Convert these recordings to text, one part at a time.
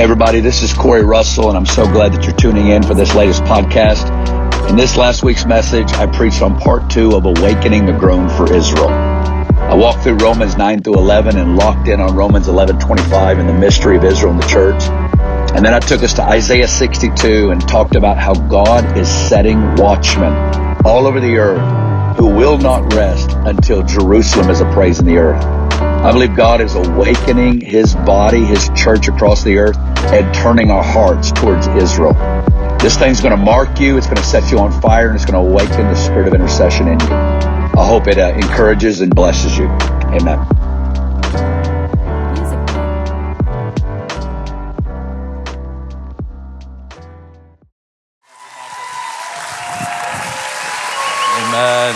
Hey, everybody, this is Corey Russell, and I'm so glad that you're tuning in for this latest podcast. In this last week's message, I preached on part two of Awakening the Groan for Israel. I walked through Romans 9 through 11 and locked in on Romans 11 25 and the mystery of Israel and the church. And then I took us to Isaiah 62 and talked about how God is setting watchmen all over the earth who will not rest until Jerusalem is appraised in the earth. I believe God is awakening his body, his church across the earth, and turning our hearts towards Israel. This thing's going to mark you, it's going to set you on fire, and it's going to awaken the spirit of intercession in you. I hope it uh, encourages and blesses you. Amen. Amen.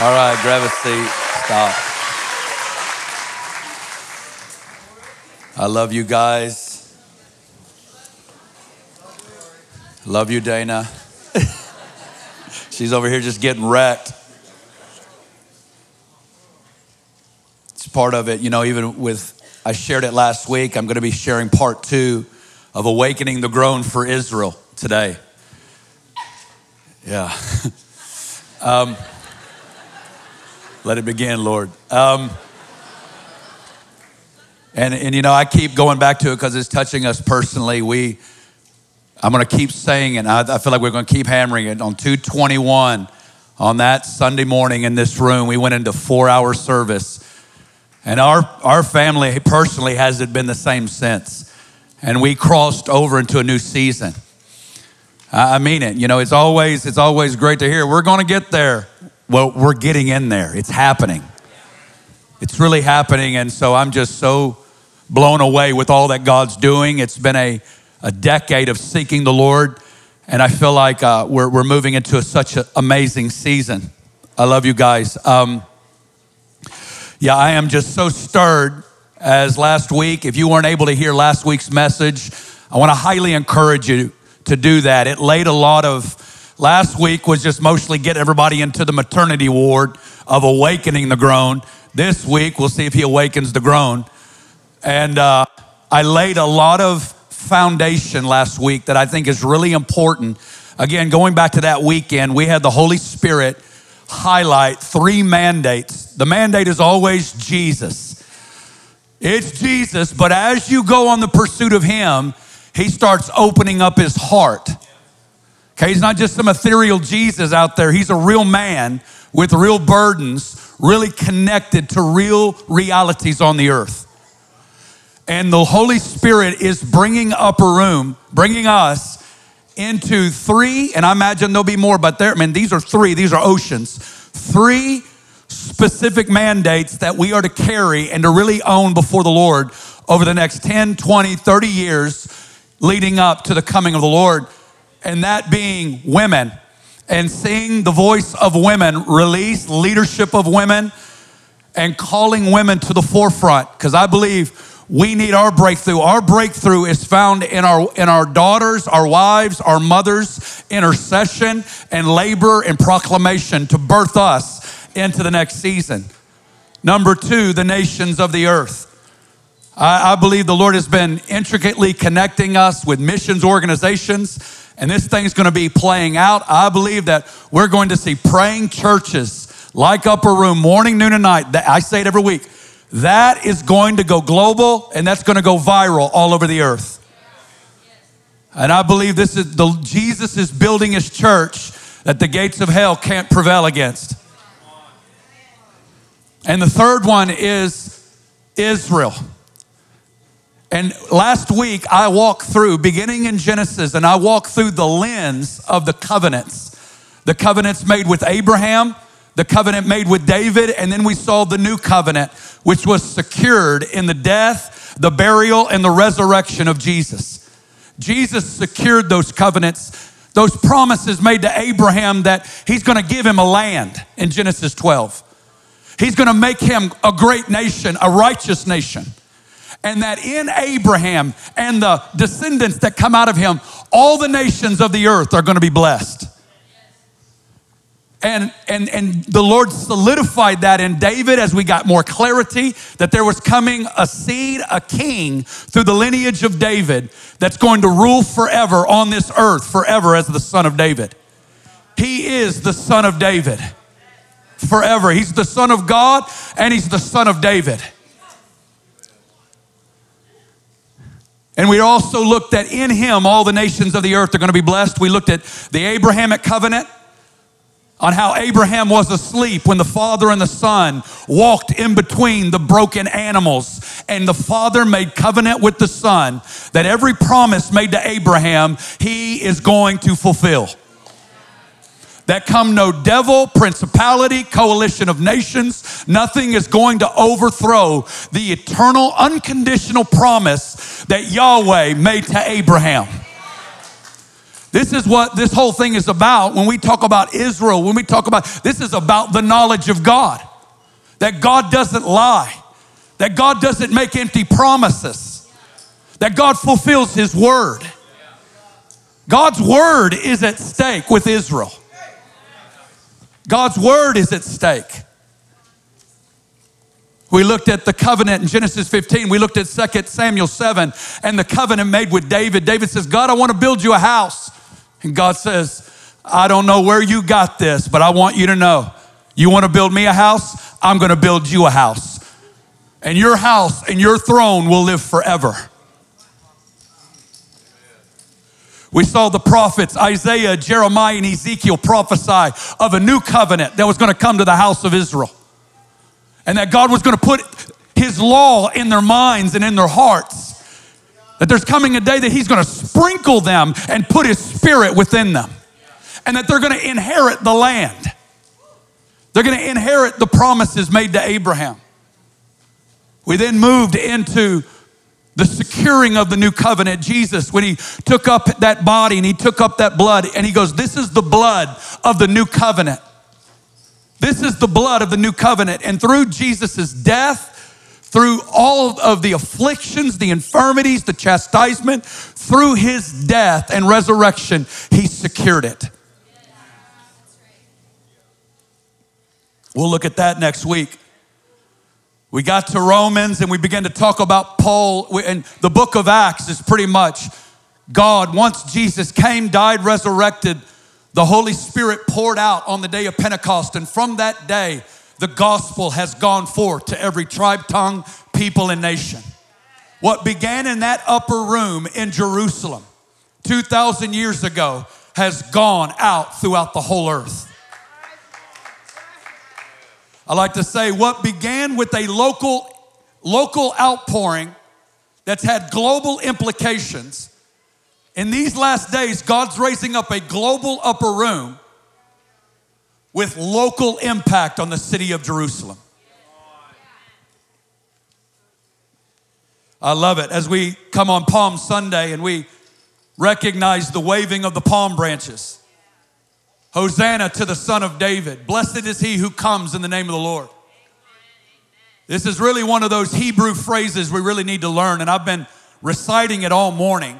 All right, grab a seat. Stop. I love you guys. Love you, Dana. She's over here just getting wrecked. It's part of it, you know, even with, I shared it last week. I'm going to be sharing part two of Awakening the Groan for Israel today. Yeah. um, let it begin, Lord. Um, and, and you know, I keep going back to it because it's touching us personally. We, I'm going to keep saying it. I, I feel like we're going to keep hammering it. On 221, on that Sunday morning in this room, we went into four hour service. And our, our family personally hasn't been the same since. And we crossed over into a new season. I mean it. You know, it's always, it's always great to hear. We're going to get there. Well, we're getting in there. It's happening. It's really happening. And so I'm just so blown away with all that God's doing. It's been a, a decade of seeking the Lord, and I feel like uh, we're, we're moving into a, such an amazing season. I love you guys. Um, yeah, I am just so stirred as last week. If you weren't able to hear last week's message, I want to highly encourage you to do that. It laid a lot of, last week was just mostly get everybody into the maternity ward of awakening the groan. This week, we'll see if he awakens the groan. And uh, I laid a lot of foundation last week that I think is really important. Again, going back to that weekend, we had the Holy Spirit highlight three mandates. The mandate is always Jesus. It's Jesus, but as you go on the pursuit of Him, He starts opening up His heart. Okay, He's not just some ethereal Jesus out there, He's a real man with real burdens, really connected to real realities on the earth. And the Holy Spirit is bringing upper room, bringing us into three, and I imagine there'll be more, but there, I mean, these are three, these are oceans. Three specific mandates that we are to carry and to really own before the Lord over the next 10, 20, 30 years leading up to the coming of the Lord. And that being women and seeing the voice of women release leadership of women and calling women to the forefront. Because I believe we need our breakthrough. Our breakthrough is found in our in our daughters, our wives, our mothers, intercession and labor and proclamation to birth us into the next season. Number two, the nations of the earth. I, I believe the Lord has been intricately connecting us with missions organizations, and this thing's going to be playing out. I believe that we're going to see praying churches like Upper Room, morning, noon, and night. I say it every week that is going to go global and that's going to go viral all over the earth. And I believe this is the Jesus is building his church that the gates of hell can't prevail against. And the third one is Israel. And last week I walked through, beginning in Genesis, and I walked through the lens of the covenants. The covenants made with Abraham, the covenant made with David, and then we saw the new covenant, which was secured in the death, the burial, and the resurrection of Jesus. Jesus secured those covenants, those promises made to Abraham that he's to give him a land in Genesis 12. He's to make him a great nation, a righteous nation. And that in Abraham and the descendants that come out of him, all the nations of the earth are to be blessed. And, and, and the Lord solidified that in David as we got more clarity that there was coming a seed, a king through the lineage of David that's going to rule forever on this earth, forever as the son of David. He is the son of David forever. He's the son of God and he's the son of David. And we also looked at in him all the nations of the earth are going to be blessed. We looked at the Abrahamic covenant on how Abraham was asleep when the father and the son walked in between the broken animals. And the father made covenant with the son that every promise made to Abraham, he is going to fulfill that come no devil, principality, coalition of nations. Nothing is going to overthrow the eternal, unconditional promise that Yahweh made to Abraham. This is what this whole thing is about when we talk about Israel, when we talk about this is about the knowledge of God. That God doesn't lie, that God doesn't make empty promises, that God fulfills his word. God's word is at stake with Israel. God's word is at stake. We looked at the covenant in Genesis 15. We looked at 2 Samuel 7 and the covenant made with David. David says, God, I want to build you a house. And God says, I don't know where you got this, but I want you to know you want to build me a house? I'm going to build you a house. And your house and your throne will live forever. We saw the prophets, Isaiah, Jeremiah, and Ezekiel prophesy of a new covenant that was going to come to the house of Israel. And that God was going to put his law in their minds and in their hearts. That there's coming a day that he's going to sprinkle them and put his spirit within them. And that they're going to inherit the land. They're going to inherit the promises made to Abraham. We then moved into the securing of the new covenant. Jesus, when he took up that body and he took up that blood, and he goes, This is the blood of the new covenant. This is the blood of the new covenant. And through Jesus' death, through all of the afflictions, the infirmities, the chastisement, through his death and resurrection, he secured it. We'll look at that next week. We got to Romans and we began to talk about Paul. And the book of Acts is pretty much God, once Jesus came, died, resurrected, the Holy Spirit poured out on the day of Pentecost. And from that day, the gospel has gone forth to every tribe, tongue, people, and nation. What began in that upper room in Jerusalem 2,000 years ago has gone out throughout the whole earth. I like to say what began with a local, local outpouring that's had global implications. In these last days, God's raising up a global upper room with local impact on the city of Jerusalem. I love it. As we come on Palm Sunday and we recognize the waving of the palm branches. Hosanna to the Son of David. Blessed is he who comes in the name of the Lord. This is really one of those Hebrew phrases we really need to learn, and I've been reciting it all morning.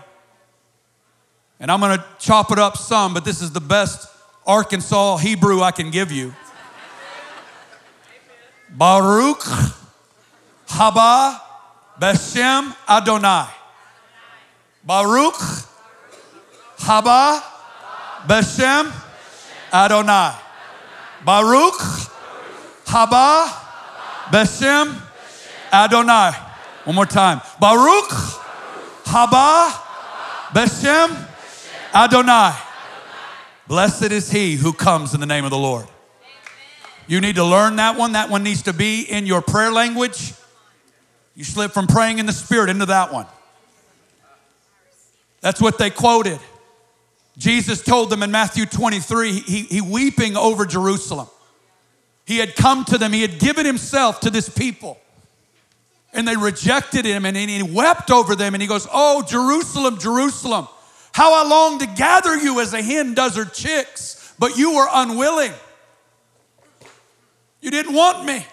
And I'm going to chop it up some, but this is the best Arkansas Hebrew I can give you. Baruch haba beshem Adonai. Baruch haba beshem Adonai. Baruch haba beshem Adonai. One more time. Baruch haba beshem Adonai. Blessed is he who comes in the name of the Lord. You need to learn that one. That one needs to be in your prayer language. You slip from praying in the spirit into that one. That's what they quoted. Jesus told them in Matthew 23, he, he weeping over Jerusalem. He had come to them, he had given himself to this people. And they rejected him, and he wept over them, and he goes, Oh, Jerusalem, Jerusalem, how I long to gather you as a hen does her chicks, but you were unwilling. You didn't want me.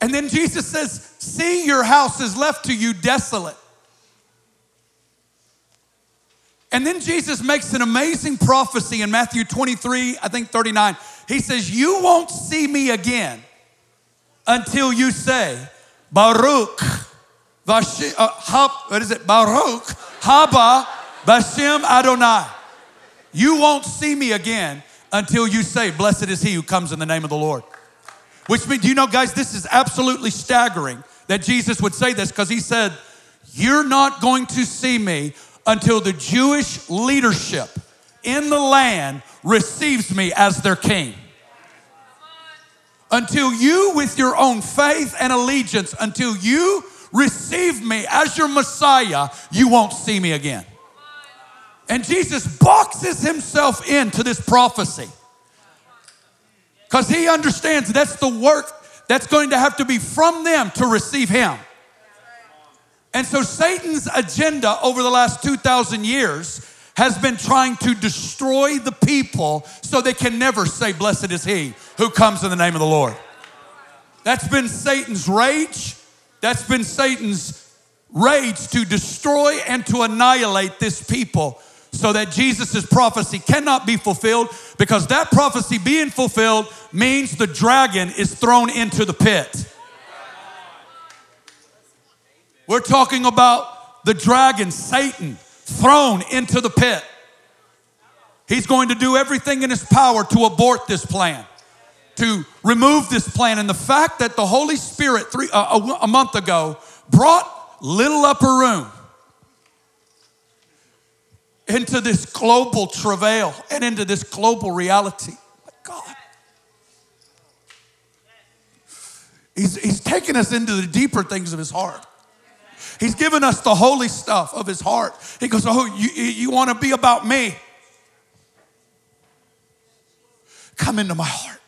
And then Jesus says, See, your house is left to you desolate. And then Jesus makes an amazing prophecy in Matthew 23, I think 39. He says, You won't see me again until you say, Baruch, Vashi, uh, hab, what is it? Baruch, Haba, Bashem Adonai. You won't see me again until you say, Blessed is he who comes in the name of the Lord. Which means, do you know, guys, this is absolutely staggering that Jesus would say this because he said, You're not going to see me until the Jewish leadership in the land receives me as their king. Until you, with your own faith and allegiance, until you receive me as your Messiah, you won't see me again. And Jesus boxes himself into this prophecy because he understands that's the work that's going to have to be from them to receive him. And so Satan's agenda over the last 2,000 years has been trying to destroy the people so they can never say, Blessed is he who comes in the name of the Lord. That's been Satan's rage. That's been Satan's rage to destroy and to annihilate this people so that Jesus' prophecy cannot be fulfilled because that prophecy being fulfilled means the dragon is thrown into the pit. We're talking about the dragon, Satan, thrown into the pit. He's going to do everything in his power to abort this plan, to remove this plan. And the fact that the Holy Spirit three, uh, a, a month ago brought little upper room into this global travail and into this global reality. My God. He's, he's taken us into the deeper things of his heart. He's given us the holy stuff of his heart. He goes, Oh, you, you want to be about me? Come into my heart.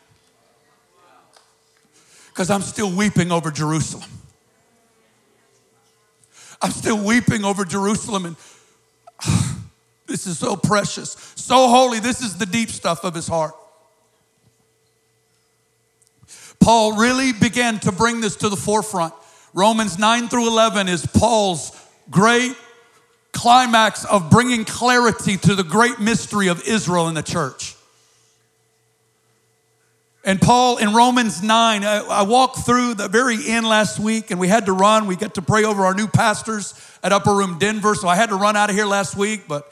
Because I'm still weeping over Jerusalem. I'm still weeping over Jerusalem and this is so precious, so holy. This is the deep stuff of his heart. Paul really began to bring this to the forefront. Romans 9 through 11 is Paul's great climax of bringing clarity to the great mystery of Israel in the church. And Paul in Romans 9, I, I, walked through the very end last week and we had to run. We got to pray over our new pastors at Upper Room Denver, so I had to run out of here last week, but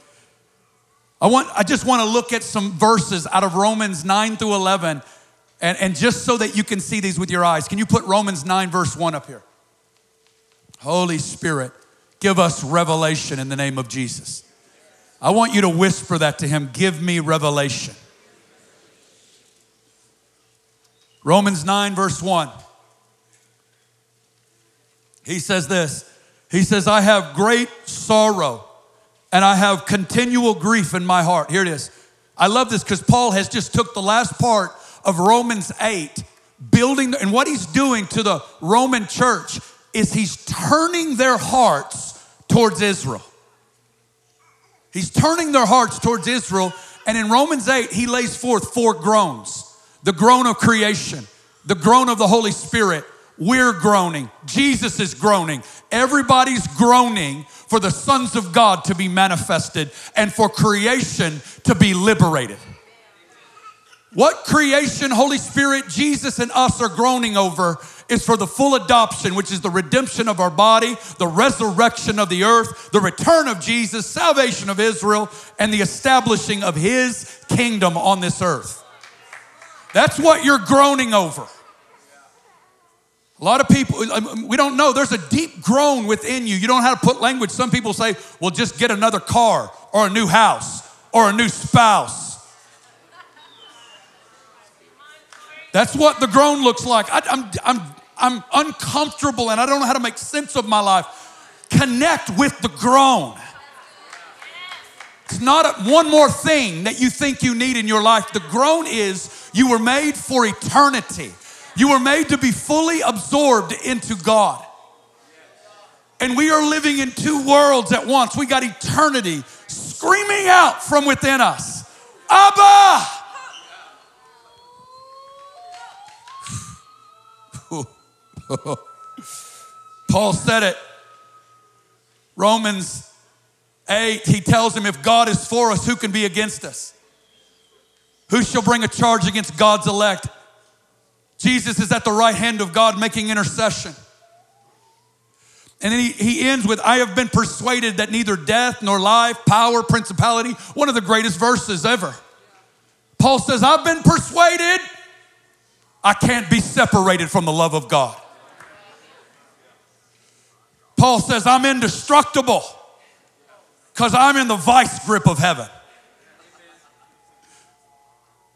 I, want, I just want to look at some verses out of Romans 9 through 11, and, and just so that you can see these with your eyes. Can you put Romans 9, verse 1 up here? Holy Spirit, give us revelation in the name of Jesus. I want you to whisper that to him give me revelation. Romans 9, verse 1. He says this He says, I have great sorrow and I have continual grief in my heart. Here it is. I love this because Paul has just took the last part of Romans 8, building, and what he's doing to the Roman church is he's turning their hearts towards Israel. He's turning their hearts towards Israel. And in Romans 8, he lays forth four groans the groan of creation, the groan of the Holy Spirit. We're groaning. Jesus is groaning. Everybody's groaning for the sons of God to be manifested and for creation to be liberated. What creation, Holy Spirit, Jesus, and us are groaning over is for the full adoption, which is the redemption of our body, the resurrection of the earth, the return of Jesus, salvation of Israel, and the establishing of his kingdom on this earth. That's what you're groaning over. A lot of people, um, we don't know. There's a deep groan within you. You don't know how to put language. Some people say, well, just get another car or a new house or a new spouse. That's what the groan looks like. I, am I'm, I'm uncomfortable and I don't know how to make sense of my life. Connect with the groan. It's not a, one more thing that you think you need in your life. The groan is you were made for eternity. You were made to be fully absorbed into God. And we are living in two worlds at once. We got eternity screaming out from within us Abba! Paul said it. Romans 8, he tells him, If God is for us, who can be against us? Who shall bring a charge against God's elect? Jesus is at the right hand of God making intercession. And then he, he ends with, I have been persuaded that neither death nor life, power, principality, one of the greatest verses ever. Paul says, I've been persuaded I can't be separated from the love of God. Paul says, I'm indestructible because I'm in the vice grip of heaven.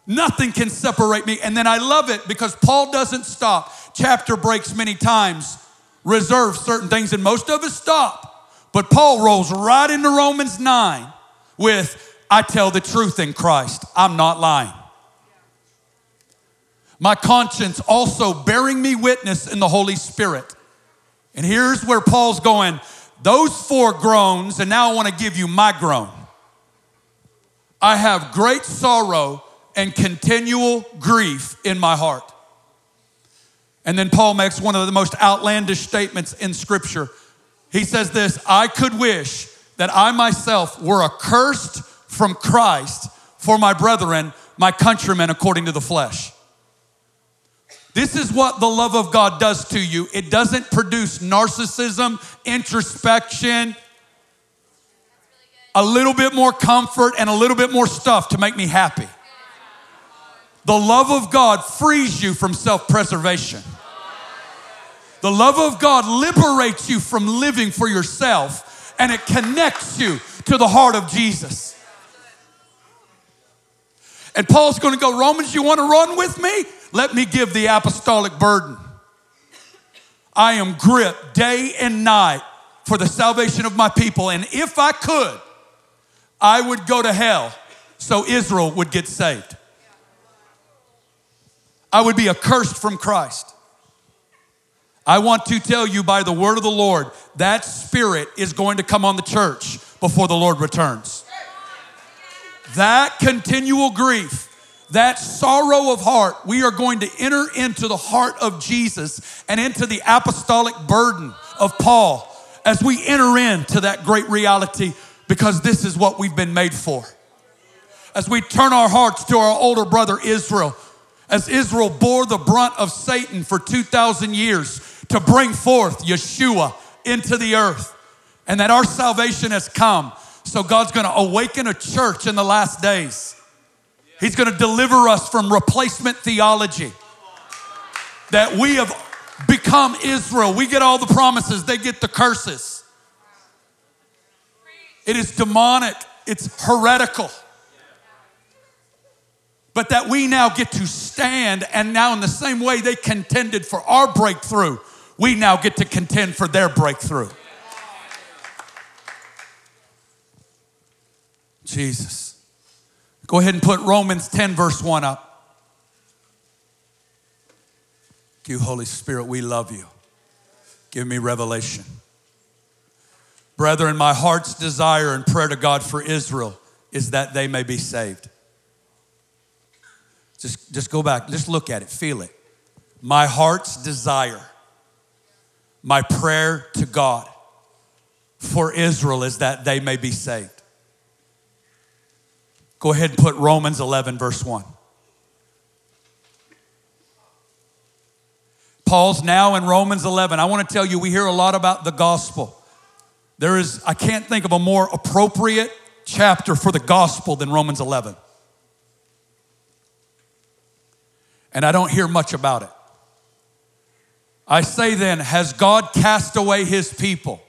Nothing can separate me. And then I love it because Paul doesn't stop. Chapter breaks many times, reserve certain things, and most of us stop. But Paul rolls right into Romans 9 with, I tell the truth in Christ. I'm not lying. My conscience also bearing me witness in the Holy Spirit. And here's where Paul's going those four groans, and now I want to give you my groan. I have great sorrow and continual grief in my heart. And then Paul makes one of the most outlandish statements in Scripture. He says this I could wish that I myself were accursed from Christ for my brethren, my countrymen, according to the flesh. This is what the love of God does to you. It doesn't produce narcissism, introspection, a little bit more comfort, and a little bit more stuff to make me happy. The love of God frees you from self preservation. The love of God liberates you from living for yourself and it connects you to the heart of Jesus. And Paul's going to go, Romans, you want to run with me? Let me give the apostolic burden. I am gripped day and night for the salvation of my people. And if I could, I would go to hell so Israel would get saved. I would be accursed from Christ. I want to tell you by the word of the Lord that spirit is going to come on the church before the Lord returns. That continual grief that sorrow of heart, we are going to enter into the heart of Jesus and into the apostolic burden of Paul as we enter into that great reality because this is what we've been made for. As we turn our hearts to our older brother Israel, as Israel bore the brunt of Satan for 2,000 years to bring forth Yeshua into the earth, and that our salvation has come. So God's gonna awaken a church in the last days He's to deliver us from replacement theology. That we have become Israel. We get all the promises, they get the curses. It is demonic, it's heretical. But that we now get to stand, and now, in the same way they contended for our breakthrough, we now get to contend for their breakthrough. Jesus. Go ahead and put Romans 10, verse 1 up. You, Holy Spirit, we love you. Give me revelation. Brethren, my heart's desire and prayer to God for Israel is that they may be saved. Just, just go back, just look at it, feel it. My heart's desire, my prayer to God for Israel is that they may be saved. Go ahead and put Romans 11, verse 1. Paul's now in Romans 11. I want to tell you, we hear a lot about the gospel. There is, I can't think of a more appropriate chapter for the gospel than Romans 11. And I don't hear much about it. I say then, has God cast away his people?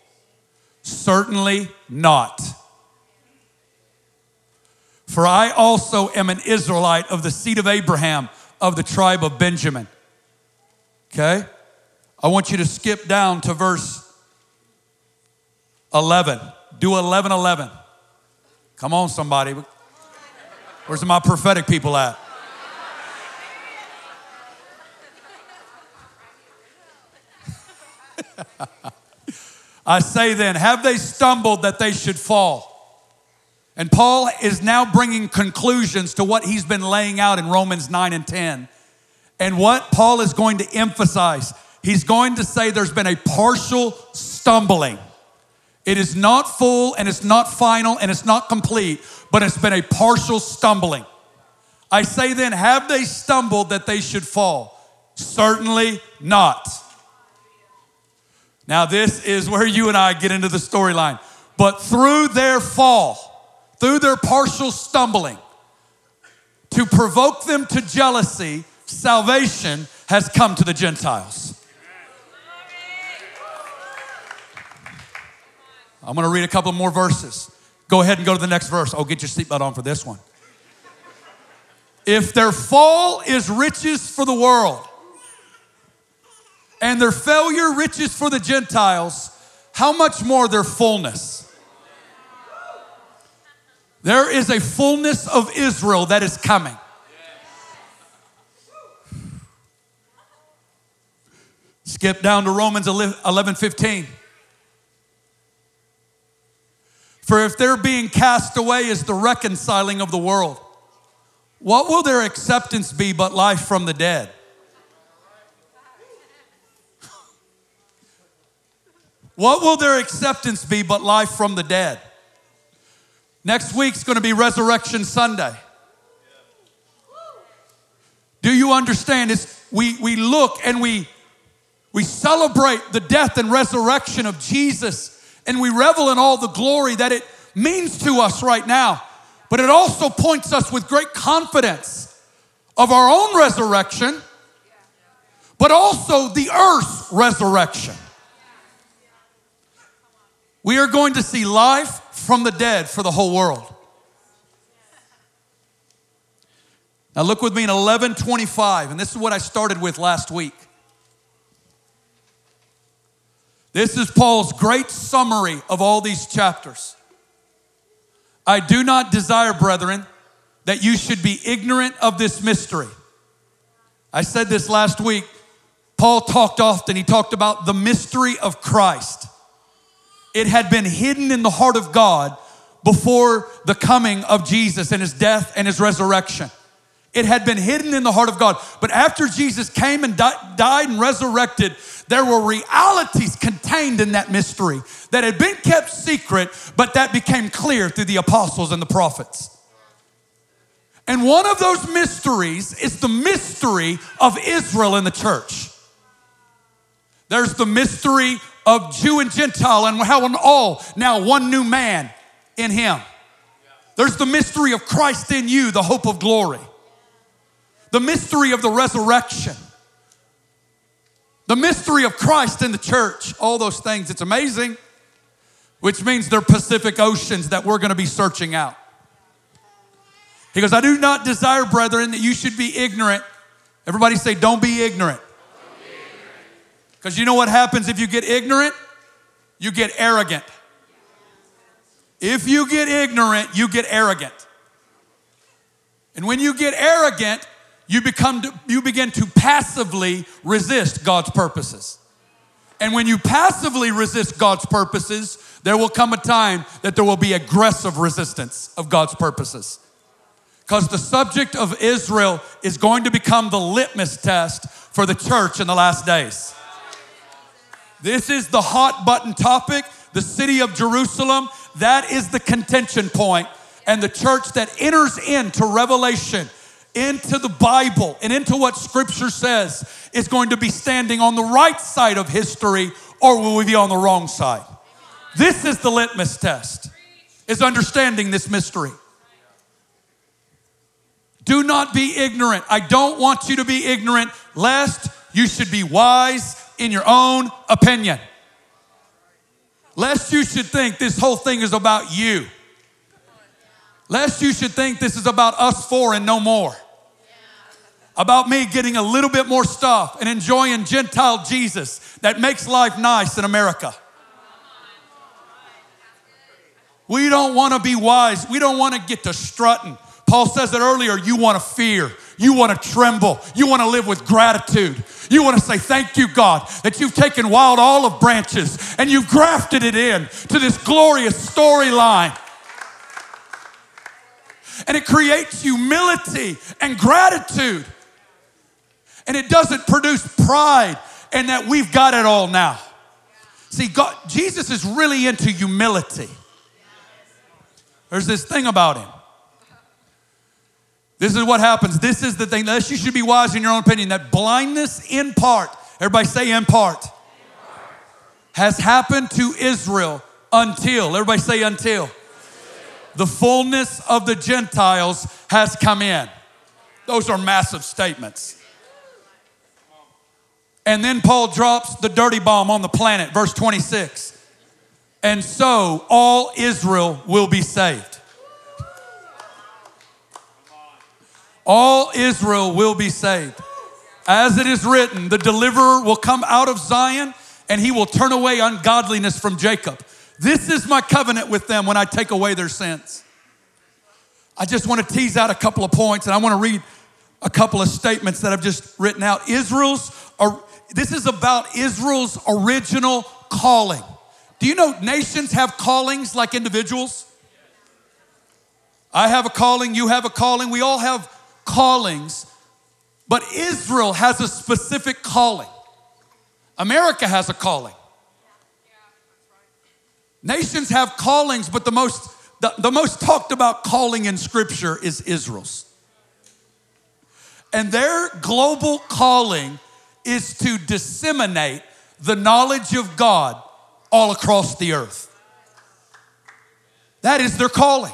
Certainly not. For I also am an Israelite of the seed of Abraham, of the tribe of Benjamin. Okay? I want you to skip down to verse 11. Do 11 11. Come on, somebody. Where's my prophetic people at? I say then, have they stumbled that they should fall? And Paul is now bringing conclusions to what he's been laying out in Romans 9 and 10. And what Paul is going to emphasize, he's going to say there's been a partial stumbling It is not full and it's not final and it's not complete, but it's been a partial stumbling. I say then, have they stumbled that they should fall? Certainly not. Now, this is where you and I get into the storyline. But through their fall, through their partial stumbling, to provoke them to jealousy, salvation has come to the Gentiles. I'm going to read a couple more verses. Go ahead and go to the next verse. Oh, get your seatbelt on for this one. If their fall is riches for the world and their failure riches for the Gentiles, how much more their fullness? There is a fullness of Israel that is coming. Skip down to Romans 11 15. For if their being cast away is the reconciling of the world, what will their acceptance be but life from the dead? What will their acceptance be but life from the dead? Next week's going to be Resurrection Sunday. Do you understand? It's, we, we look and we, we celebrate the death and resurrection of Jesus and we revel in all the glory that it means to us right now. But it also points us with great confidence of our own resurrection, but also the earth's resurrection. We are going to see life from the dead for the whole world. Now look with me in 1125, and this is what I started with last week. This is Paul's great summary of all these chapters. I do not desire, brethren, that you should be ignorant of this mystery. I said this last week. Paul talked often, he talked about the mystery of Christ. It had been hidden in the heart of God before the coming of Jesus and his death and his resurrection. It had been hidden in the heart of God. But after Jesus came and di- died and resurrected, there were realities contained in that mystery that had been kept secret, but that became clear through the apostles and the prophets. And one of those mysteries is the mystery of Israel in the church. There's the mystery of Jew and Gentile and how an all now one new man in him. There's the mystery of Christ in you, the hope of glory. The mystery of the resurrection. The mystery of Christ in the church. All those things. It's amazing, which means they're Pacific oceans that we're going to be searching out. He goes, I do not desire, brethren, that you should be ignorant. Everybody say, don't be ignorant. Because you know what happens if you get ignorant? You get arrogant. If you get ignorant, you get arrogant. And when you get arrogant, you become you begin to passively resist God's purposes. And when you passively resist God's purposes, there will come a time that there will be aggressive resistance of God's purposes. Because the subject of Israel is going to become the litmus test for the church in the last days. This is the hot button topic, the city of Jerusalem. That is the contention point. And the church that enters into revelation, into the Bible, and into what scripture says is going to be standing on the right side of history or will we be on the wrong side? This is the litmus test, is understanding this mystery. Do not be ignorant. I don't want you to be ignorant, lest you should be wise in your own opinion. Lest you should think this whole thing is about you. Lest you should think this is about us four and no more. About me getting a little bit more stuff and enjoying Gentile Jesus that makes life nice in America. We don't want to be wise. We don't want to get to strutting. Paul says it earlier you want to fear. You want to tremble. You want to live with gratitude. You want to say, Thank you, God, that you've taken wild olive branches and you've grafted it in to this glorious storyline. And it creates humility and gratitude. And it doesn't produce pride and that we've got it all now. See, God, Jesus is really into humility. There's this thing about him. This is what happens. This is the thing. Unless you should be wise in your own opinion, that blindness in part, everybody say in part, has happened to Israel until, everybody say until, the fullness of the Gentiles has come in. Those are massive statements. And then Paul drops the dirty bomb on the planet, verse 26. And so all Israel will be saved. All Israel will be saved. As it is written, the deliverer will come out of Zion and he will turn away ungodliness from Jacob. This is my covenant with them when I take away their sins. I just want to tease out a couple of points and I want to read a couple of statements that I've just written out. Israel's, this is about Israel's original calling. Do you know nations have callings like individuals? I have a calling, you have a calling, we all have callings, but Israel has a specific calling. America has a calling. Nations have callings, but the most, the, the most talked about calling in Scripture is Israel's. And their global calling is to disseminate the knowledge of God all across the earth. That is their calling.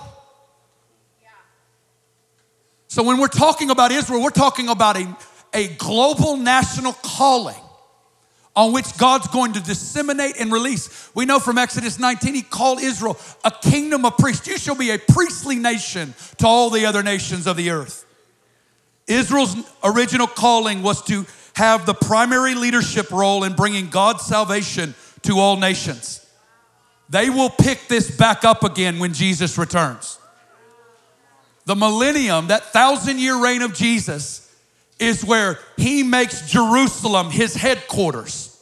So when we're talking about Israel, we're talking about a, a global national calling on which God's going to disseminate and release. We know from Exodus 19, he called Israel a kingdom of priests. You shall be a priestly nation to all the other nations of the earth. Israel's original calling was to have the primary leadership role in bringing God's salvation to all nations. They will pick this back up again when Jesus returns. The millennium, that thousand year reign of Jesus, is where he makes Jerusalem his headquarters.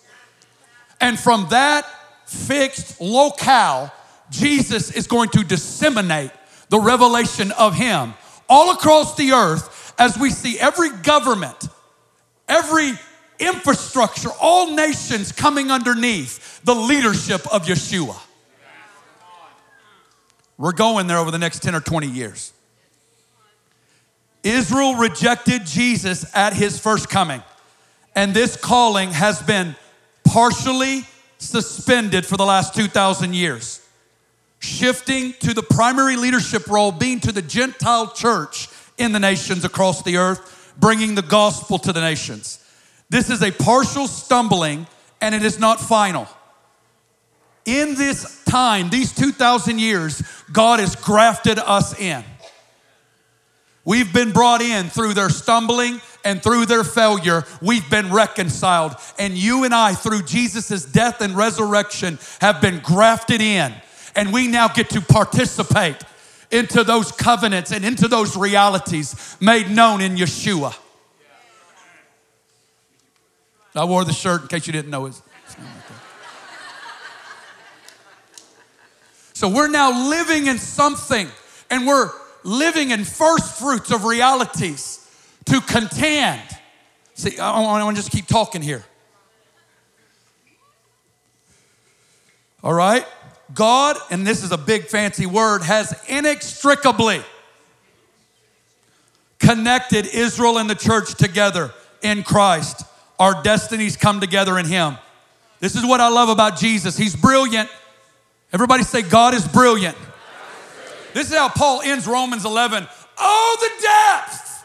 And from that fixed locale, Jesus is going to disseminate the revelation of him all across the earth as we see every government, every infrastructure, all nations coming underneath the leadership of Yeshua. We're going there over the next 10 or 20 years. Israel rejected Jesus at his first coming, and this calling has been partially suspended for the last 2,000 years, shifting to the primary leadership role being to the Gentile church in the nations across the earth, bringing the gospel to the nations. This is a partial stumbling and it is not final. In this time, these 2,000 years, God has grafted us in. We've been brought in through their stumbling and through their failure. We've been reconciled. And you and I, through Jesus' death and resurrection, have been grafted in. And we now get to participate into those covenants and into those realities made known in Yeshua. I wore the shirt in case you didn't know it. So we're now living in something and we're living in first fruits of realities to contend. See, I want to just keep talking here. All right? God, and this is a big fancy word, has inextricably connected Israel and the church together in Christ. Our destinies come together in Him. This is what I love about Jesus. He's brilliant. Everybody say, God is brilliant. This is how Paul ends Romans 11. Oh, the depth!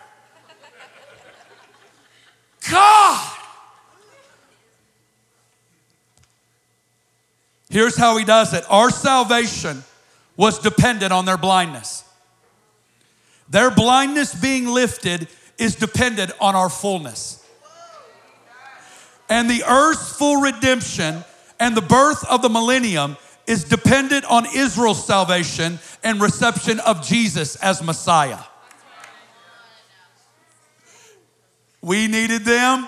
God! Here's how he does it our salvation was dependent on their blindness. Their blindness being lifted is dependent on our fullness. And the earth's full redemption and the birth of the millennium is dependent on Israel's salvation and reception of Jesus as Messiah. We needed them,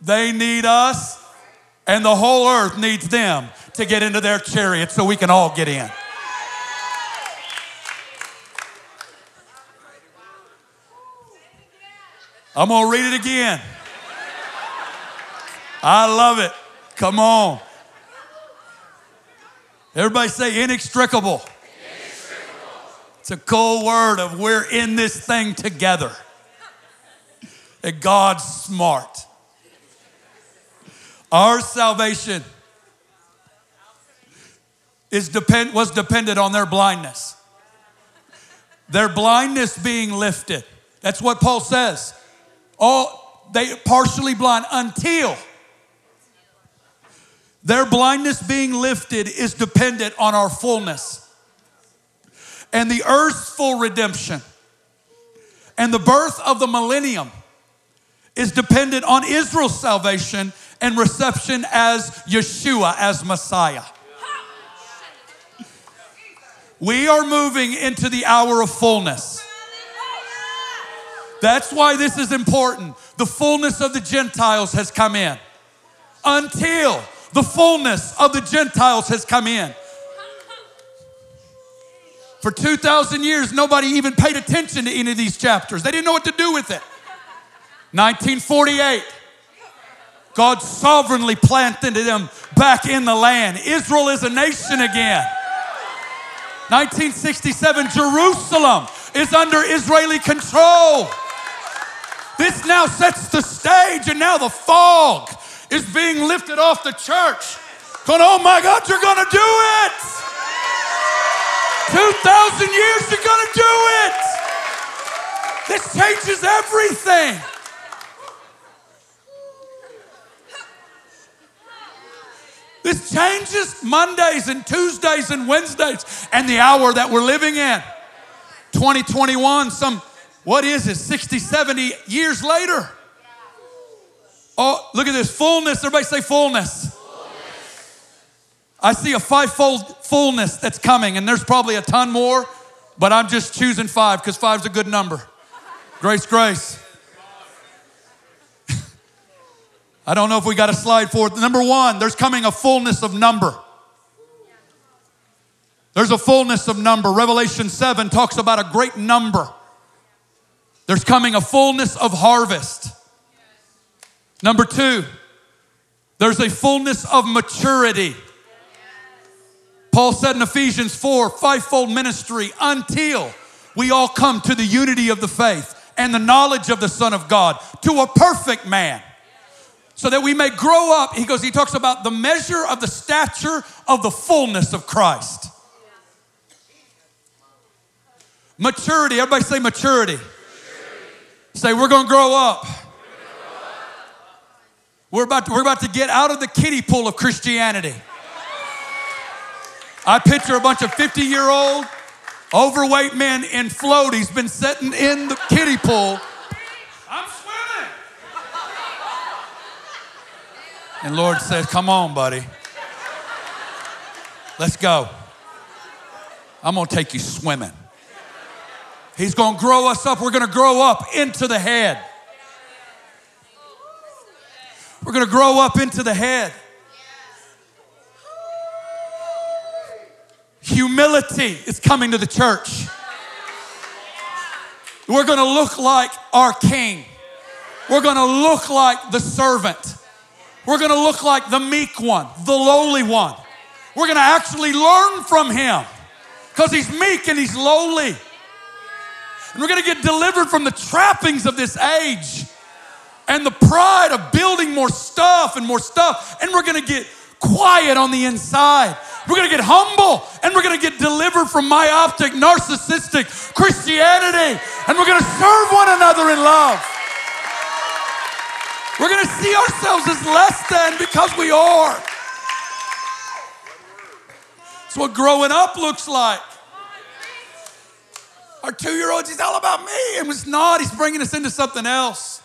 they need us, and the whole earth needs them to get into their chariot so we can all get in. I'm gonna read it again. I love it. Come on. Everybody say inextricable. It's a cool word of we're in this thing together. And God's smart. Our salvation is depend, was dependent on their blindness. Their blindness being lifted. That's what Paul says. All they partially blind until their blindness being lifted is dependent on our fullness. And the earth's full redemption and the birth of the millennium is dependent on Israel's salvation and reception as Yeshua, as Messiah. We are moving into the hour of fullness. That's why this is important. The fullness of the Gentiles has come in. Until the fullness of the Gentiles has come in. For 2,000 years, nobody even paid attention to any of these chapters. They didn't know what to do with it. 1948, God sovereignly planted them back in the land. Israel is a nation again. 1967, Jerusalem is under Israeli control. This now sets the stage, and now the fog is being lifted off the church. Going, oh my God, you're gonna do it! 2,000 years, you're gonna do it! This changes everything. This changes Mondays and Tuesdays and Wednesdays and the hour that we're living in. 2021, some, what is it, 60, 70 years later. Oh, look at this fullness. Everybody say fullness. I see a fivefold fullness that's coming, and there's probably a ton more, but I'm just choosing five because five's a good number. Grace, grace. I don't know if we got a slide for it. Number one, there's coming a fullness of number. There's a fullness of number. Revelation 7 talks about a great number. There's coming a fullness of harvest. Number two, there's a fullness of maturity. Paul said in Ephesians 4 fivefold ministry until we all come to the unity of the faith and the knowledge of the Son of God, to a perfect man so that we may grow up. He goes, he talks about the measure of the stature of the fullness of Christ. Maturity, everybody say maturity. maturity. Say, we're gonna grow up. We're about, to, we're about to get out of the kiddie pool of Christianity. I picture a bunch of 50 year old overweight men in floaties been sitting in the kiddie pool I'm swimming. And Lord says, Come on, buddy. Let's go. I'm going to take you swimming. He's going to grow us up. We're going to grow up into the head. We're going to grow up into the head. Humility is coming to the church. We're going to look like our king. We're going to look like the servant. We're going to look like the meek one, the lowly one. We're going to actually learn from him because he's meek and he's lowly. And we're going to get delivered from the trappings of this age and the pride of building more stuff and more stuff. And we're going to get quiet on the inside. We're going to get humble and we're going to get delivered from myopic, narcissistic Christianity. And we're going to serve one another in love. We're going to see ourselves as less than because we are. It's what growing up looks like. Our two year old, he's all about me. And it's not, he's bringing us into something else.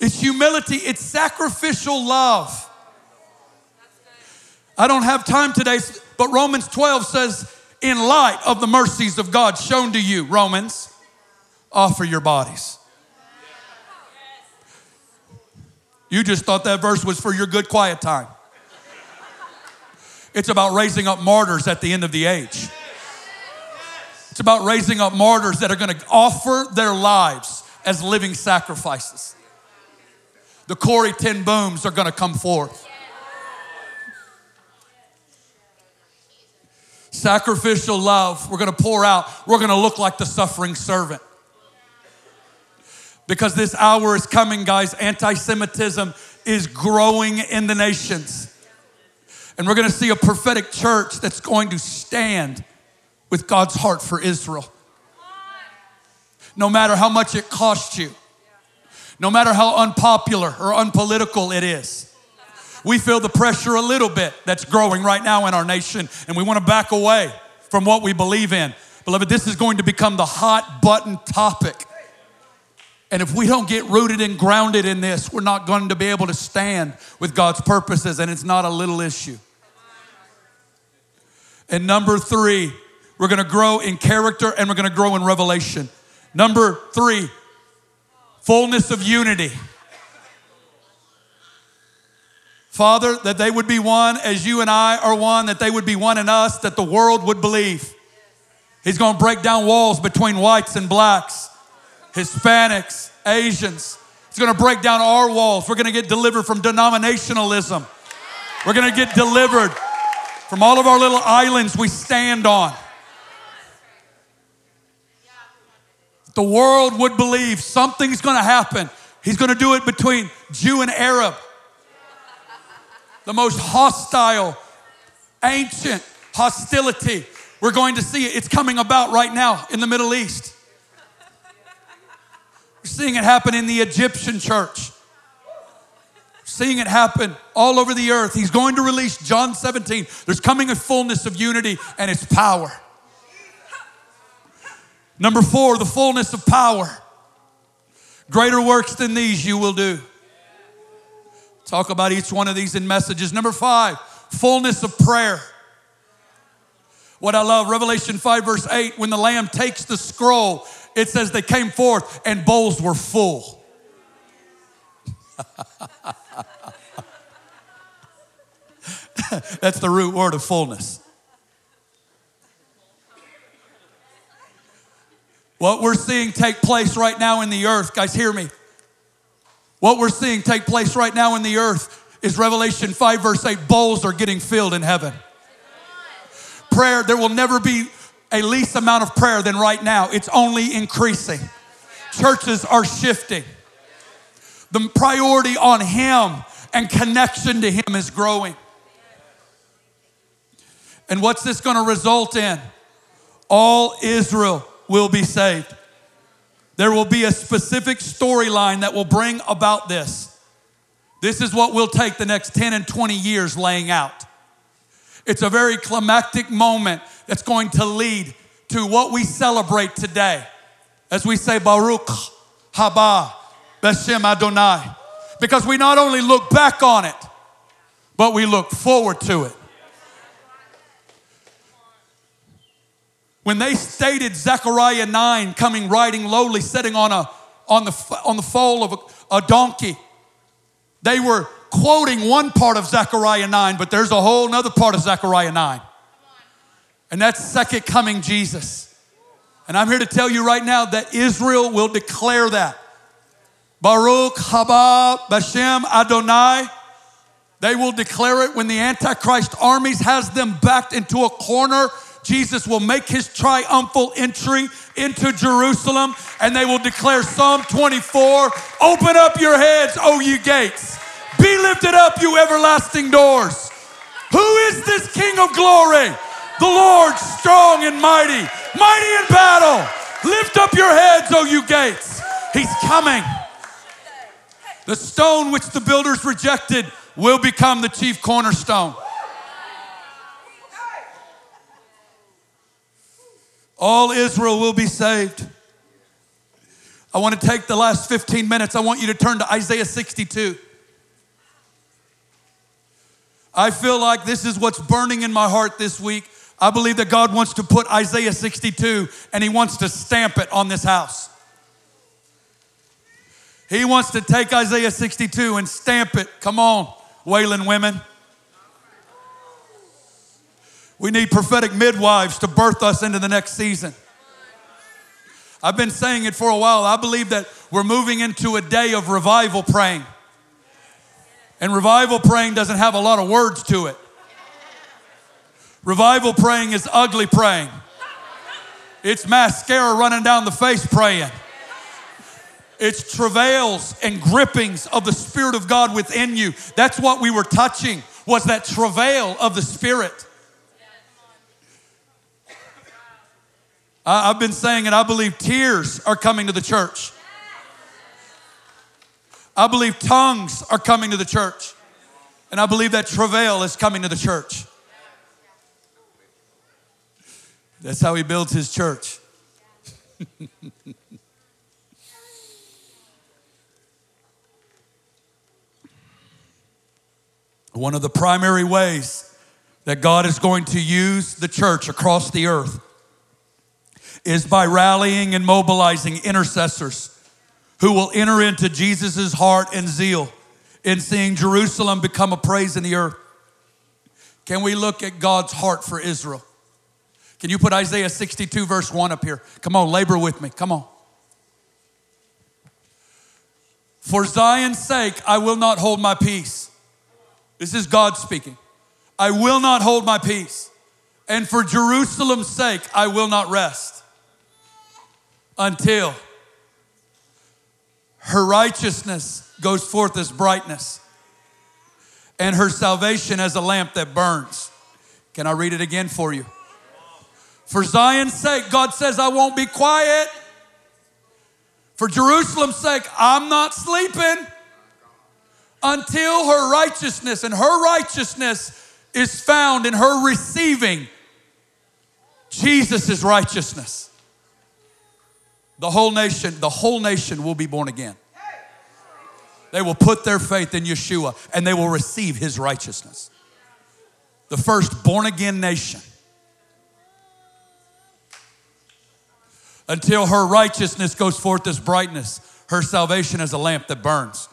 It's humility, it's sacrificial love. I don't have time today, but Romans 12 says, in light of the mercies of God shown to you, Romans, offer your bodies. You just thought that verse was for your good quiet time. It's about raising up martyrs at the end of the age. It's about raising up martyrs that are going to offer their lives as living sacrifices. The Corrie ten Booms are going to come forth. Sacrificial love. We're going to pour out. We're going to look like the suffering servant. Because this hour is coming, guys. Anti Semitism is growing in the nations. And we're going to see a prophetic church that's going to stand with God's heart for Israel. No matter how much it costs you, no matter how unpopular or unpolitical it is. We feel the pressure a little bit that's growing right now in our nation, and we want to back away from what we believe in. Beloved, this is going to become the hot button topic. And if we don't get rooted and grounded in this, we're not going to be able to stand with God's purposes, and it's not a little issue. And number three, we're going to grow in character and we're going to grow in revelation. Number three, fullness of unity. Father, that they would be one as you and I are one, that they would be one in us, that the world would believe. He's going to break down walls between whites and blacks, Hispanics, Asians. He's going to break down our walls. We're going to get delivered from denominationalism. We're going to get delivered from all of our little islands we stand on. The world would believe something's going to happen. He's going to do it between Jew and Arab the most hostile, ancient hostility. We're going to see it. It's coming about right now in the Middle East. We're seeing it happen in the Egyptian church. seeing it happen all over the earth. He's going to release John 17. There's coming a fullness of unity and its power. Number four, the fullness of power. Greater works than these you will do. Talk about each one of these in messages. Number five, fullness of prayer. What I love, Revelation 5, verse 8, when the Lamb takes the scroll, it says they came forth and bowls were full. That's the root word of fullness. What we're seeing take place right now in the earth, guys, hear me. What we're seeing take place right now in the earth is Revelation 5, verse 8 bowls are getting filled in heaven. Prayer, there will never be a least amount of prayer than right now, it's only increasing. Churches are shifting. The priority on Him and connection to Him is growing. And what's this going to result in? All Israel will be saved. There will be a specific storyline that will bring about this. This is what we'll take the next 10 and 20 years laying out. It's a very climactic moment that's going to lead to what we celebrate today. As we say, Baruch haba Beshem Adonai. Because we not only look back on it, but we look forward to it. When they stated Zechariah 9 coming riding lowly, sitting on, a, on, the, on the foal of a, a donkey, they were quoting one part of Zechariah 9, but there's a whole other part of Zechariah 9. And that's second coming Jesus. And I'm here to tell you right now that Israel will declare that. Baruch haba Beshem Adonai. They will declare it when the Antichrist armies has them backed into a corner Jesus will make his triumphal entry into Jerusalem and they will declare Psalm 24 Open up your heads, O ye gates. Be lifted up, you everlasting doors. Who is this King of glory? The Lord, strong and mighty, mighty in battle. Lift up your heads, O you gates. He's coming. The stone which the builders rejected will become the chief cornerstone. All Israel will be saved. I want to take the last 15 minutes. I want you to turn to Isaiah 62. I feel like this is what's burning in my heart this week. I believe that God wants to put Isaiah 62 and He wants to stamp it on this house. He wants to take Isaiah 62 and stamp it. Come on, Wayland women. We need prophetic midwives to birth us into the next season. I've been saying it for a while. I believe that we're moving into a day of revival praying. And revival praying doesn't have a lot of words to it. Revival praying is ugly praying. It's mascara running down the face praying. It's travails and grippings of the Spirit of God within you. That's what we were touching, was that travail of the Spirit. I, have been saying it, I believe tears are coming to the church. I believe tongues are coming to the church. And I believe that travail is coming to the church. That's how he builds his church. One of the primary ways that God is going to use the church across the earth is by rallying and mobilizing intercessors who will enter into Jesus' heart and zeal in seeing Jerusalem become a praise in the earth. Can we look at God's heart for Israel? Can you put Isaiah 62, verse 1 up here? Come on, labor with me. Come on. For Zion's sake, I will not hold my peace. This is God speaking. I will not hold my peace. And for Jerusalem's sake, I will not rest until her righteousness goes forth as brightness and her salvation as a lamp that burns. Can I read it again for you? For Zion's sake, God says, I won't be quiet. For Jerusalem's sake, I'm not sleeping until her righteousness and her righteousness is found in her receiving Jesus' righteousness. The whole nation, the whole nation will be born again. They will put their faith in Yeshua and they will receive his righteousness. The first born again nation until her righteousness goes forth as brightness, her salvation as a lamp that burns.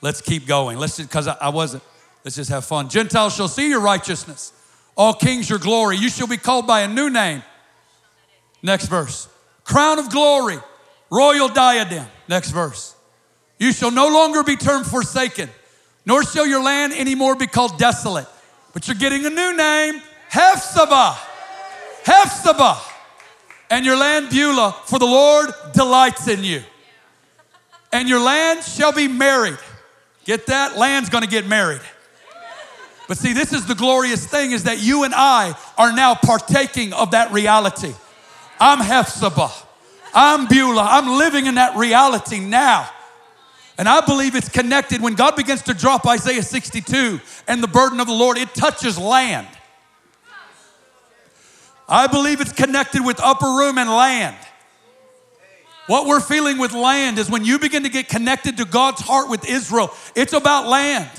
Let's keep going. Let's just, because I, I wasn't. Let's just have fun. Gentiles shall see your righteousness. All kings your glory. You shall be called by a new name. Next verse. Crown of glory, royal diadem. Next verse. You shall no longer be termed forsaken, nor shall your land anymore be called desolate. But you're getting a new name, Hephzibah. Hephzibah and your land Beulah, for the Lord delights in you. And your land shall be married. Get that? Land's gonna get married. But see, this is the glorious thing is that you and I are now partaking of that reality. I'm Hephzibah. I'm Beulah. I'm living in that reality now. And I believe it's connected when God begins to drop Isaiah 62 and the burden of the Lord, it touches land. I believe it's connected with upper room and land. What we're feeling with land is when you begin to get connected to God's heart with Israel, it's about land.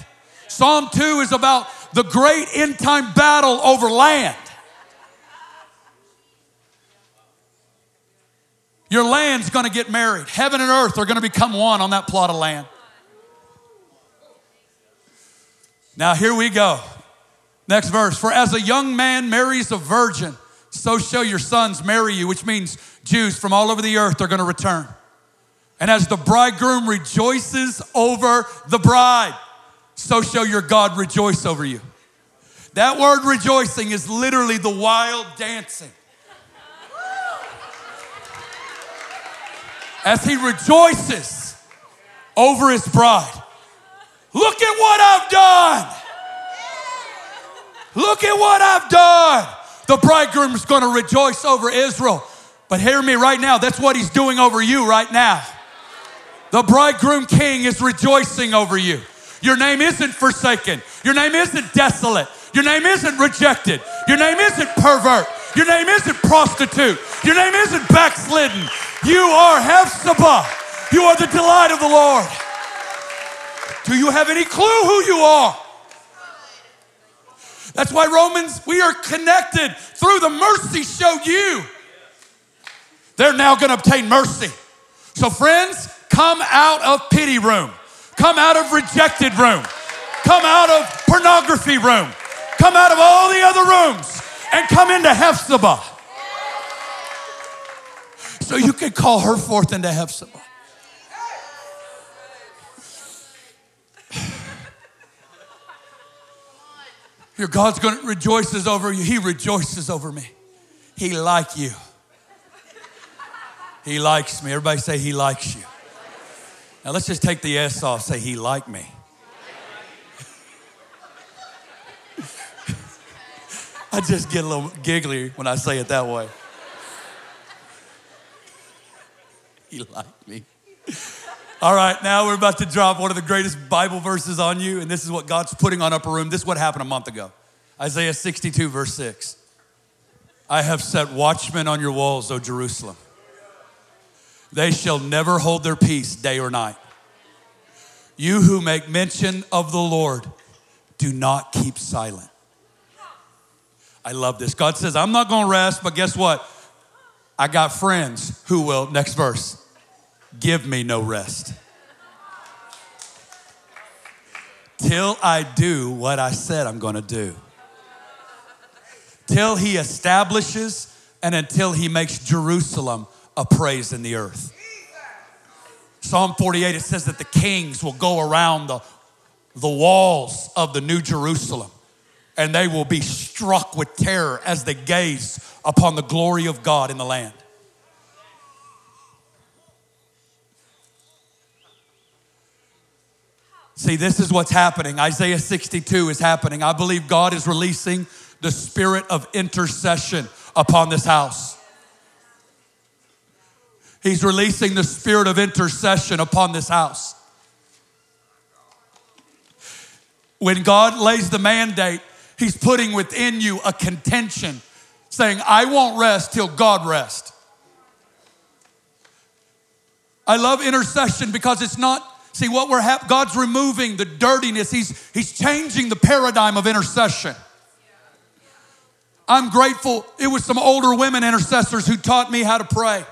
Psalm 2 is about the great end time battle over land. Your land's gonna get married. Heaven and earth are gonna become one on that plot of land. Now, here we go. Next verse. For as a young man marries a virgin, so shall your sons marry you, which means Jews from all over the earth are going to return. And as the bridegroom rejoices over the bride, so shall your God rejoice over you. That word rejoicing is literally the wild dancing. As he rejoices over his bride. Look at what I've done. Look at what I've done. The bridegroom is going to rejoice over Israel. But hear me right now, that's what he's doing over you right now. The bridegroom king is rejoicing over you. Your name isn't forsaken. Your name isn't desolate. Your name isn't rejected. Your name isn't pervert. Your name isn't prostitute. Your name isn't backslidden. You are Hephzibah. You are the delight of the Lord. Do you have any clue who you are? That's why Romans, we are connected through the mercy showed you. They're now going to obtain mercy. So, friends, come out of pity room, come out of rejected room, come out of pornography room, come out of all the other rooms, and come into Hephzibah. So you can call her forth into Hephzibah. your God's going to rejoices over you, He rejoices over me. He like you. He likes me. Everybody say He likes you. Now let's just take the S off. Say He like me. I just get a little giggly when I say it that way. He like me. All right, now we're about to drop one of the greatest Bible verses on you, and this is what God's putting on Upper Room. This is what happened a month ago Isaiah 62, verse 6. I have set watchmen on your walls, O Jerusalem. They shall never hold their peace day or night. You who make mention of the Lord, do not keep silent. I love this. God says, I'm not going to rest, but guess what? I got friends who will, next verse, give me no rest. Till I do what I said I'm going to do. Till he establishes and until he makes Jerusalem a praise in the earth. Psalm 48, it says that the kings will go around the, the walls of the New Jerusalem and they will be struck with terror as they gaze upon the glory of God in the land. See, this is what's happening. Isaiah 62 is happening. I believe God is releasing the spirit of intercession upon this house. He's releasing the spirit of intercession upon this house. When God lays the mandate, He's putting within you a contention saying, I won't rest till God rests. I love intercession because it's not, see, what we're, ha- God's removing the dirtiness, He's, He's changing the paradigm of intercession. I'm grateful. It was some older women intercessors who taught me how to pray.